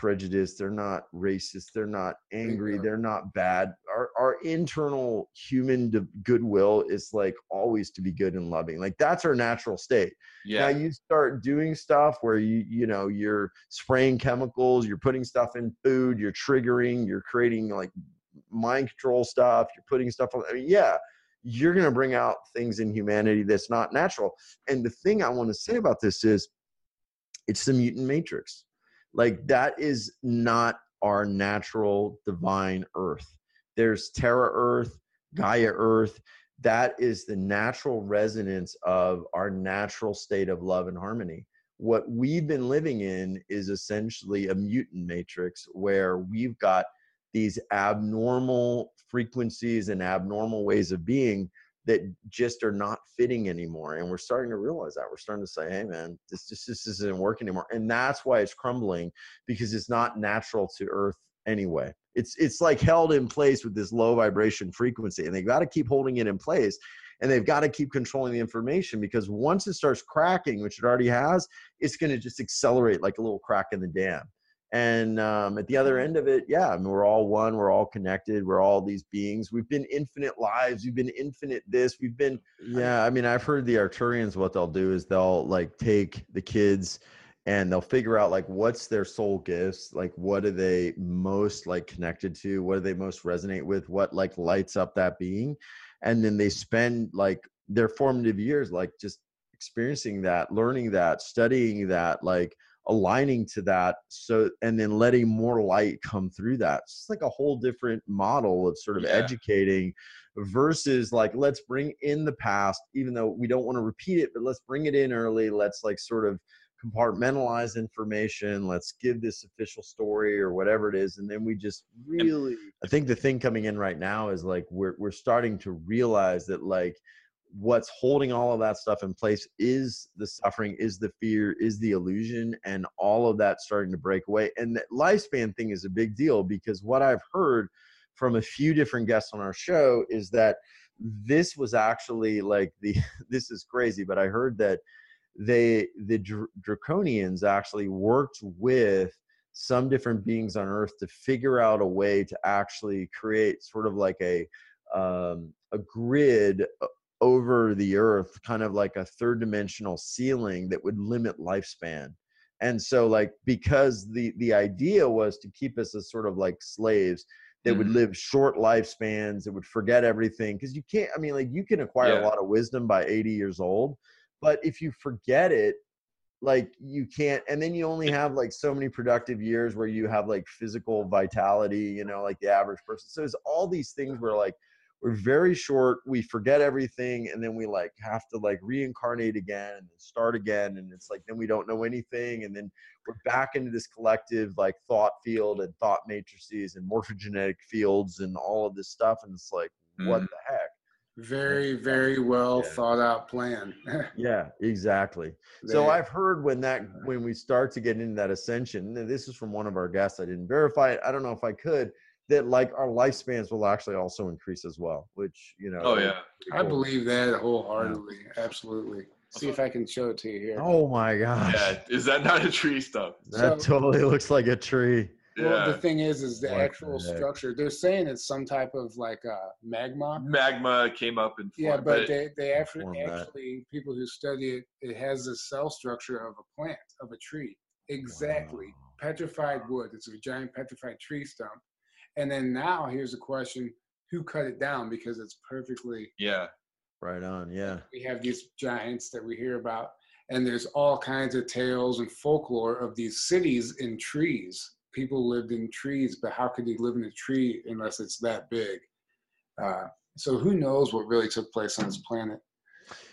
prejudiced they're not racist they're not angry they're not bad. Our, our internal human goodwill is like always to be good and loving like that's our natural state. Yeah. now you start doing stuff where you you know you're spraying chemicals you're putting stuff in food you're triggering you're creating like mind control stuff you're putting stuff on I mean, yeah you're going to bring out things in humanity that's not natural. And the thing i want to say about this is it's the mutant matrix like that is not our natural divine earth. There's terra earth gaia earth. That is the natural resonance of our natural state of love and harmony. What we've been living in is essentially a mutant matrix where we've got these abnormal frequencies and abnormal ways of being that just are not fitting anymore and we're starting to realize that. We're starting to say hey man this just this isn't working anymore and that's why it's crumbling because it's not natural to earth anyway. It's it's like held in place with this low vibration frequency and they've got to keep holding it in place and they've got to keep controlling the information because once it starts cracking which it already has it's going to just accelerate like a little crack in the dam and um, at the other end of it yeah I mean, we're all one we're all connected we're all these beings. We've been infinite lives we've been infinite this we've been yeah i mean i've heard the arcturians what they'll do is they'll like take the kids and they'll figure out like what's their soul gifts like what are they most like connected to what do they most resonate with what like lights up that being. And then they spend like their formative years like just experiencing that learning that studying that like aligning to that so and then letting more light come through that. It's like a whole different model of sort of Yeah. educating versus like let's bring in the past even though we don't want to repeat it but let's bring it in early. Let's like sort of compartmentalize information. Let's give this official story or whatever it is and then we just really i think the thing coming in right now is like we're we're starting to realize that like what's holding all of that stuff in place is the suffering is the fear is the illusion and all of that starting to break away. And the lifespan thing is a big deal because what i've heard from a few different guests on our show is that this was actually like the this is crazy but i heard that they the Dr- draconians actually worked with some different beings on earth to figure out a way to actually create sort of like a um, a grid o- over the earth kind of like a third dimensional ceiling that would limit lifespan. And so like because the the idea was to keep us as sort of like slaves that would Mhm. live short lifespans that would forget everything because you can't i mean like you can acquire a lot of wisdom by 80 years old but if you forget it like you can't and then you only have like so many productive years where you have like physical vitality you know like the average person. So there's all these things where like we're very short we forget everything and then we like have to like reincarnate again and start again and it's like then we don't know anything and then we're back into this collective like thought field and thought matrices and morphogenetic fields and all of this stuff and it's like what Mhm. the heck Very, very well Yeah. thought out plan. yeah exactly So I've heard when that when we start to get into that ascension, and this is from one of our guests. I didn't verify it. I don't know if I could. That like our lifespans will actually also increase as well, which you know. Oh yeah. pretty I cool. believe that wholeheartedly. Absolutely. See if I can show it to you here. Oh my gosh, Yeah. Is that not a tree stump? that So- totally looks like a tree. Well, the thing is, is the What actual heck? structure. They're saying it's some type of like uh, magma. Magma came up and Yeah, formed, but they they actually, actually people who study it, it has the cell structure of a plant of a tree. Exactly, Wow. petrified wood. It's a giant petrified tree stump. And then now here's the question: Who cut it down? Because it's perfectly. yeah. Right on. Yeah. We have these giants that we hear about, and there's all kinds of tales and folklore of these cities in trees. People lived in trees, but how could they live in a tree unless it's that big? Uh, so who knows what really took place on this planet?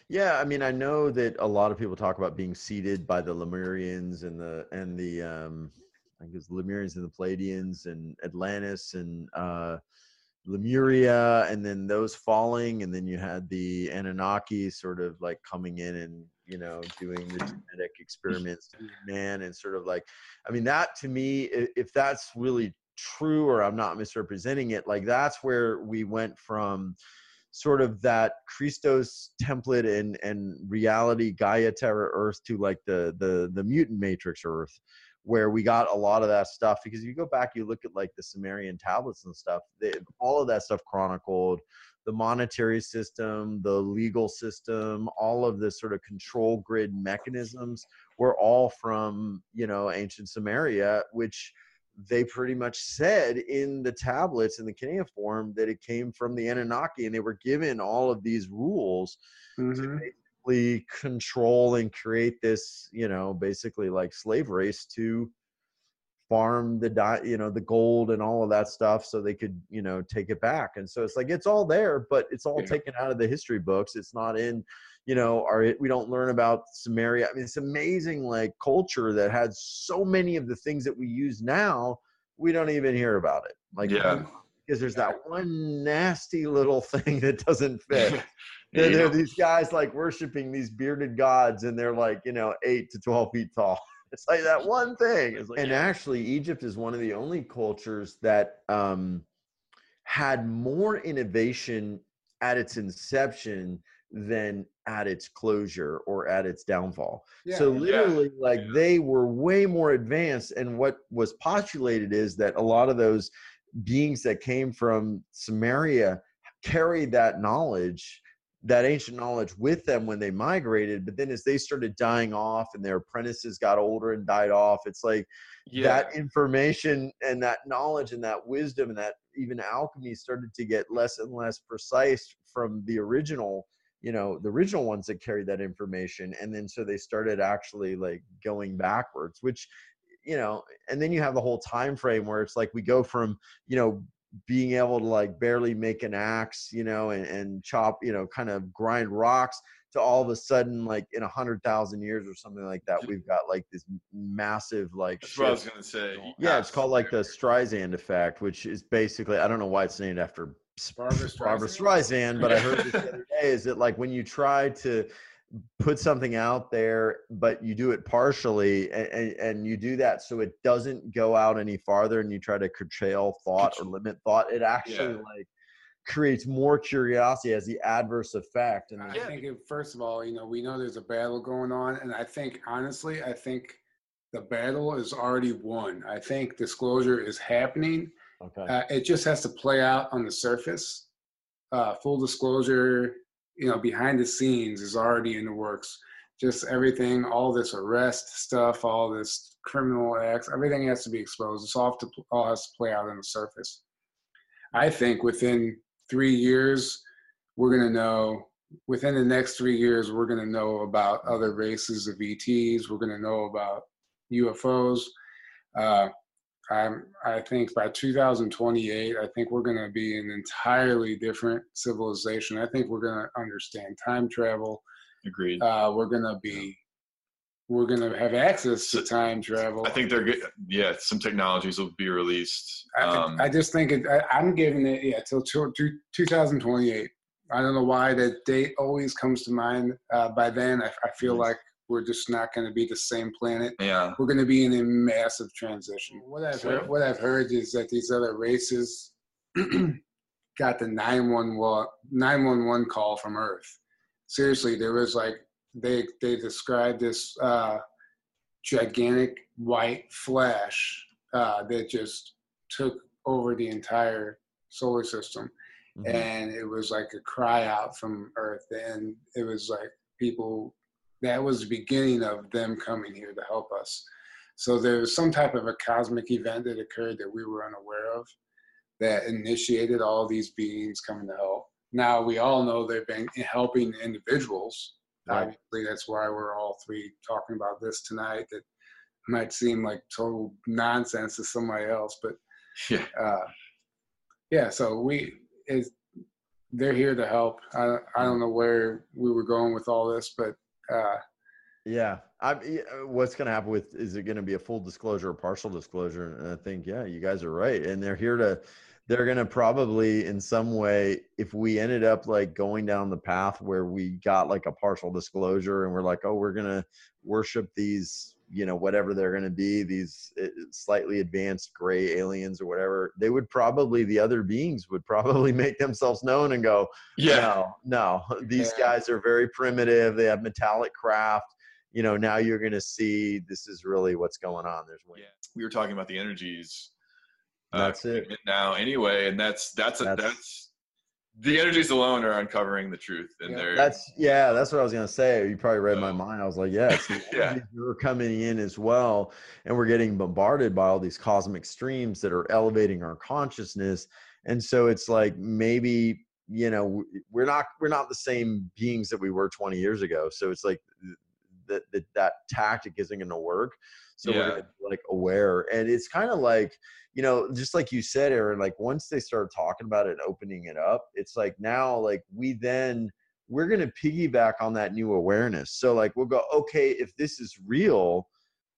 Yeah, I mean, I know that a lot of people talk about being seeded by the Lemurians and the and the um, I guess Lemurians and the Pleiadians and Atlantis and uh, Lemuria, and then those falling, and then you had the Anunnaki sort of like coming in and you know doing the genetic experiments man, and sort of like, I mean, that to me, if that's really true or I'm not misrepresenting it, like that's where we went from sort of that Christos template and and reality Gaia Terra Earth to like the the the mutant matrix Earth, where we got a lot of that stuff. Because you go back, you look at like the Sumerian tablets and stuff, they, all of that stuff chronicled the monetary system, the legal system, all of the sort of control grid mechanisms were all from you know ancient Sumeria, which they pretty much said in the tablets in the cuneiform that it came from the Anunnaki, and they were given all of these rules to mm-hmm. Basically control and create this, you know, basically like slave race to farm the di- you know the gold and all of that stuff so they could you know take it back. And so it's like it's all there but it's all Yeah. taken out of the history books. It's not in you know our we don't learn about Sumeria. I mean it's amazing like culture that had so many of the things that we use now we don't even hear about it. Like Yeah. because there's that one nasty little thing that doesn't fit there, you there are these guys like worshiping these bearded gods and they're like you know eight to 12 feet tall it's like that one thing like- and actually egypt is one of the only cultures that um had more innovation at its inception than at its closure or at its downfall so Yeah. literally like Yeah. they were way more advanced and what was postulated is that a lot of those beings that came from Sumeria carried that knowledge that ancient knowledge with them when they migrated but then as they started dying off and their apprentices got older and died off it's like yeah, that information and that knowledge and that wisdom and that even alchemy started to get less and less precise from the original you know the original ones that carried that information and then so they started actually like going backwards which you know and then you have the whole time frame where it's like we go from you know being able to like barely make an axe you know and, and chop you know kind of grind rocks to all of a sudden like in a hundred thousand years or something like that we've got like this massive like that's what I was gonna say. yeah it's called like the streisand effect which is basically i don't know why it's named after Barbra Streisand? Streisand, but I heard this the other day is that like when you try to put something out there, but you do it partially and, and, and you do that so it doesn't go out any farther and you try to curtail thought or limit thought, it actually Yeah. like creates more curiosity as the adverse effect. And I Yeah. think, it, first of all, you know, we know there's a battle going on, and I think, honestly, I think the battle is already won. I think disclosure is happening. okay. Uh, it just has to play out on the surface. Uh, full disclosure, you know, behind the scenes is already in the works. Just everything, all this arrest stuff, all this criminal acts, everything has to be exposed. It's all, to, all has to play out on the surface. I think within three years, we're going to know, within the next three years, we're going to know about other races of ETs. We're going to know about UFOs. Uh, I'm, I think by 2028, I think we're going to be an entirely different civilization. I think we're going to understand time travel. Agreed. Uh, we're going to be, we're going to have access to time travel. I think they're good. Yeah, some technologies will be released. I, Um, I just think it, I, I'm giving it, yeah, till two, two, 2028. I don't know why that date always comes to mind. Uh, by then, I, I feel like we're just not going to be the same planet. yeah. we're going to be in a massive transition. What I've Sure. heard, what I've heard is that these other races got the 911 911 call from Earth. Seriously, there was like they they described this uh, gigantic white flash uh, that just took over the entire solar system Mhm. and it was like a cry out from earth and it was like people that was the beginning of them coming here to help us so there was some type of a cosmic event that occurred that we were unaware of that initiated all these beings coming to help now we all know they've been helping individuals Right. obviously that's why we're all three talking about this tonight that might seem like total nonsense to somebody else but Yeah. uh, yeah, so we is they're here to help. I I don't know where we were going with all this, but uh, Yeah, I'm. yeah, What's going to happen with? Is it going to be a full disclosure or partial disclosure? And I think, yeah, you guys are right, and they're here to. They're going to probably, in some way, if we ended up like going down the path where we got like a partial disclosure, and we're like, oh, we're going to worship these, you know, whatever they're going to be, these uh, slightly advanced gray aliens or whatever. They would probably, the other beings would probably make themselves known and go, Yeah. no, no. These Yeah. guys are very primitive. They have metallic craft. You know, now you're going to see this is really what's going on. There's Yeah. We were talking about the energies. uh, That's it. Now, anyway, and that's that's a, that's, That's- the energies alone are uncovering the truth, and Yeah. they're That's yeah, that's what I was gonna say. You probably read my mind. I was like, yes Yeah. are coming in as well, and we're getting bombarded by all these cosmic streams that are elevating our consciousness. And so it's like maybe you know we're not we're not the same beings that we were 20 years ago. So it's like that that, that tactic isn't going to work. So we're gonna be, like aware, and it's kind of like you know, just like you said, Aaron. Like once they start talking about it and opening it up, it's like now like we then we're gonna piggyback on that new awareness. So like we'll go, okay, if this is real,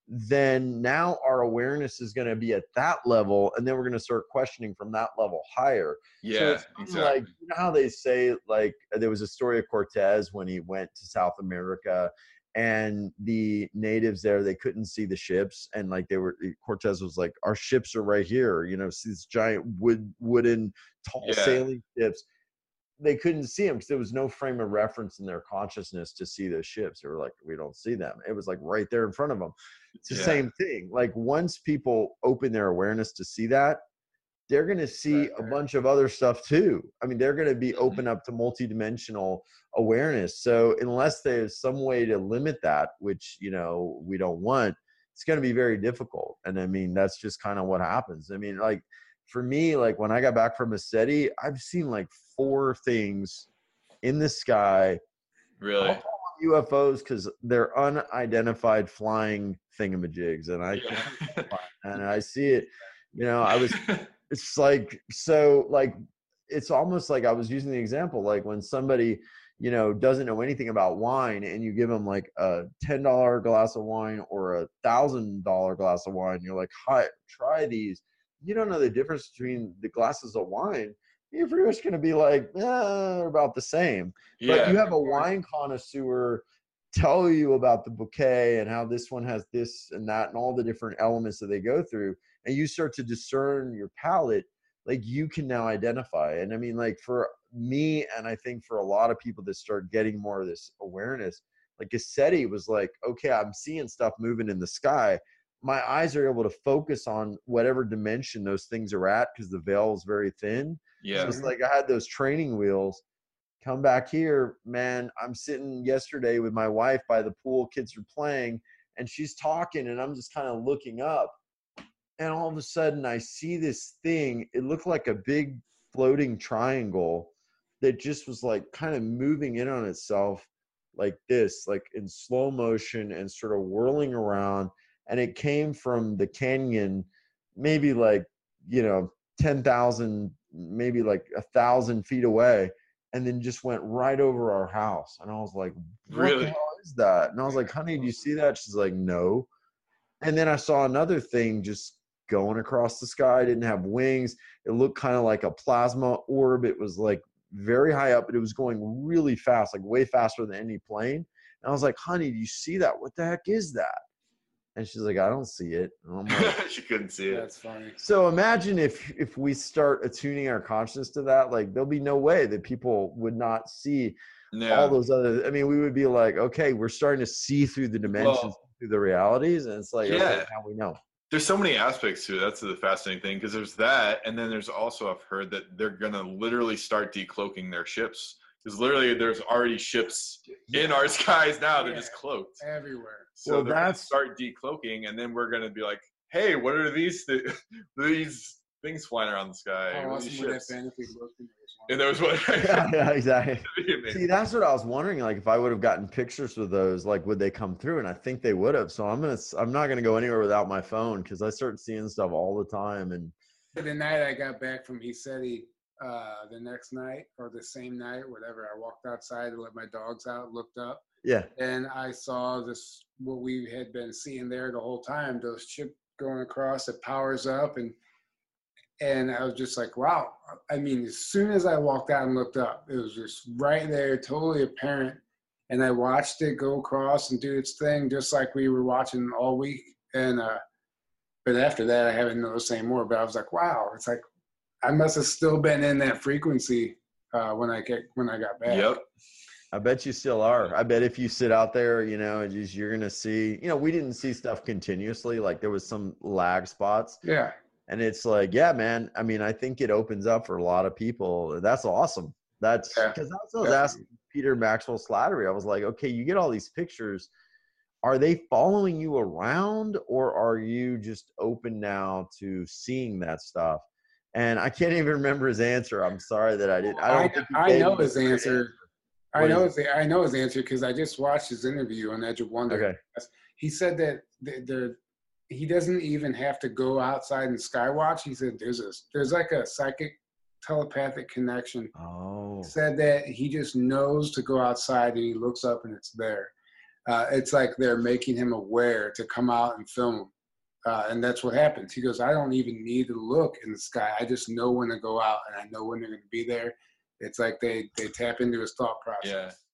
then now our awareness is going to be at that level and then we're going to start questioning from that level higher so Yeah, it's exactly. like you know how they say like there was a story of cortez when he went to south america and the natives there they couldn't see the ships and like they were eh, cortez was like our ships are right here you know see these giant wood wooden tall Yeah. sailing ships they couldn't see them because there was no frame of reference in their consciousness to see those ships. They were like, we don't see them. It was like right there in front of them. It's the Yeah. same thing. Like once people open their awareness to see that, they're going to see Right, a bunch of other stuff too. I mean, they're going to be Mhm. open up to multidimensional awareness. So unless there's some way to limit that, which you know we don't want, it's going to be very difficult. And I mean, that's just kind of what happens. I mean, like for me, like when I got back from ECETI, I've seen like four things in the sky. Really? I'll call them UFOs because they're unidentified flying thingamajigs, and I Yeah. and I see it. You know, I was it's like so like it's almost like I was using the example like when somebody you know doesn't know anything about wine and you give them like a ten dollar glass of wine or a thousand dollar glass of wine you're like hi try these. You don't know the difference between the glasses of wine you're pretty much going to be like eh, they're about the same. Yeah, but you have a wine connoisseur tell you about the bouquet and how this one has this and that and all the different elements that they go through and you start to discern your palate like you can now identify and i mean like for me and i think for a lot of people that start getting more of this awareness like ECETI was like okay i'm seeing stuff moving in the sky my eyes are able to focus on whatever dimension those things are at because the veil is very thin yeah. so it's like I had those training wheels. Come back here, man. I'm sitting yesterday with my wife by the pool. Kids are playing, and she's talking, and I'm just kind of looking up. And all of a sudden, I see this thing. It looked like a big floating triangle that just was like kind of moving in on itself like this, like in slow motion and sort of whirling around. And it came from the canyon, maybe like, you know, 10,000, maybe like a thousand feet away, and then just went right over our house. And I was like, what Really? the hell is that? And I was like, honey, do you see that? She's like, no. And then I saw another thing just going across the sky. It didn't have wings. It looked kind of like a plasma orb. It was like very high up, but it was going really fast, like way faster than any plane. And I was like, honey, do you see that? What the heck is that? And she's like, I don't see it. And I'm like, she couldn't see it. That's funny. so imagine if if we start attuning our consciousness to that, like there'll be no way that people would not see Yeah. all those other. I mean, we would be like, okay, we're starting to see through the dimensions, Well, through the realities, and it's like, okay, Yeah. now we know. There's so many aspects to it. That's the fascinating thing because there's that, and then there's also I've heard that they're gonna literally start decloaking their ships because literally there's already ships in our skies now. They're just cloaked. Everywhere. So Well, they're gonna that's- start decloaking, and then we're gonna be like, "Hey, what are these th- these things flying around the sky? How What are these awesome would that been if we looked into this one? And there was one. yeah, yeah, exactly. It'd be amazing. See, that's what I was wondering. Like, if I would have gotten pictures with those, like, would they come through? And I think they would have. So I'm gonna, s- I'm not gonna go anywhere without my phone because I start seeing stuff all the time. And the night I got back from ECETI, uh, the next night or the same night, whatever, I walked outside and let my dogs out, looked up, yeah, and I saw this what we had been seeing there the whole time. Those chip going across, it powers up, and and I was just like, wow. I mean, as soon as I walked out and looked up, it was just right there, totally apparent. And I watched it go across and do its thing, just like we were watching all week. And uh, but after that, I haven't noticed anymore. But I was like, wow, it's like I must have still been in that frequency uh, when I get when I got back. Yep. I bet you still are. I bet if you sit out there, you know, just you're gonna see. You know, we didn't see stuff continuously. Like there was some lag spots, Yeah. And it's like, yeah, man. I mean, I think it opens up for a lot of people. That's awesome. That's Yeah, because that's what I was definitely. asking Peter Maxwell Slattery. I was like, okay, you get all these pictures. Are they following you around, or are you just open now to seeing that stuff? And I can't even remember his answer. I'm sorry that I didn't. I don't I, I know his answer. I know is his, I know his answer because I just watched his interview on Edge of Wonder. Okay. He said that the, the he doesn't even have to go outside and skywatch. He said there's a there's like a psychic telepathic connection. Oh. Said that he just knows to go outside and he looks up and it's there. Uh, it's like they're making him aware to come out and film. Uh, and that's what happens. He goes, I don't even need to look in the sky. I just know when to go out and I know when they're going to be there. It's like they, they tap into his thought process. Yeah.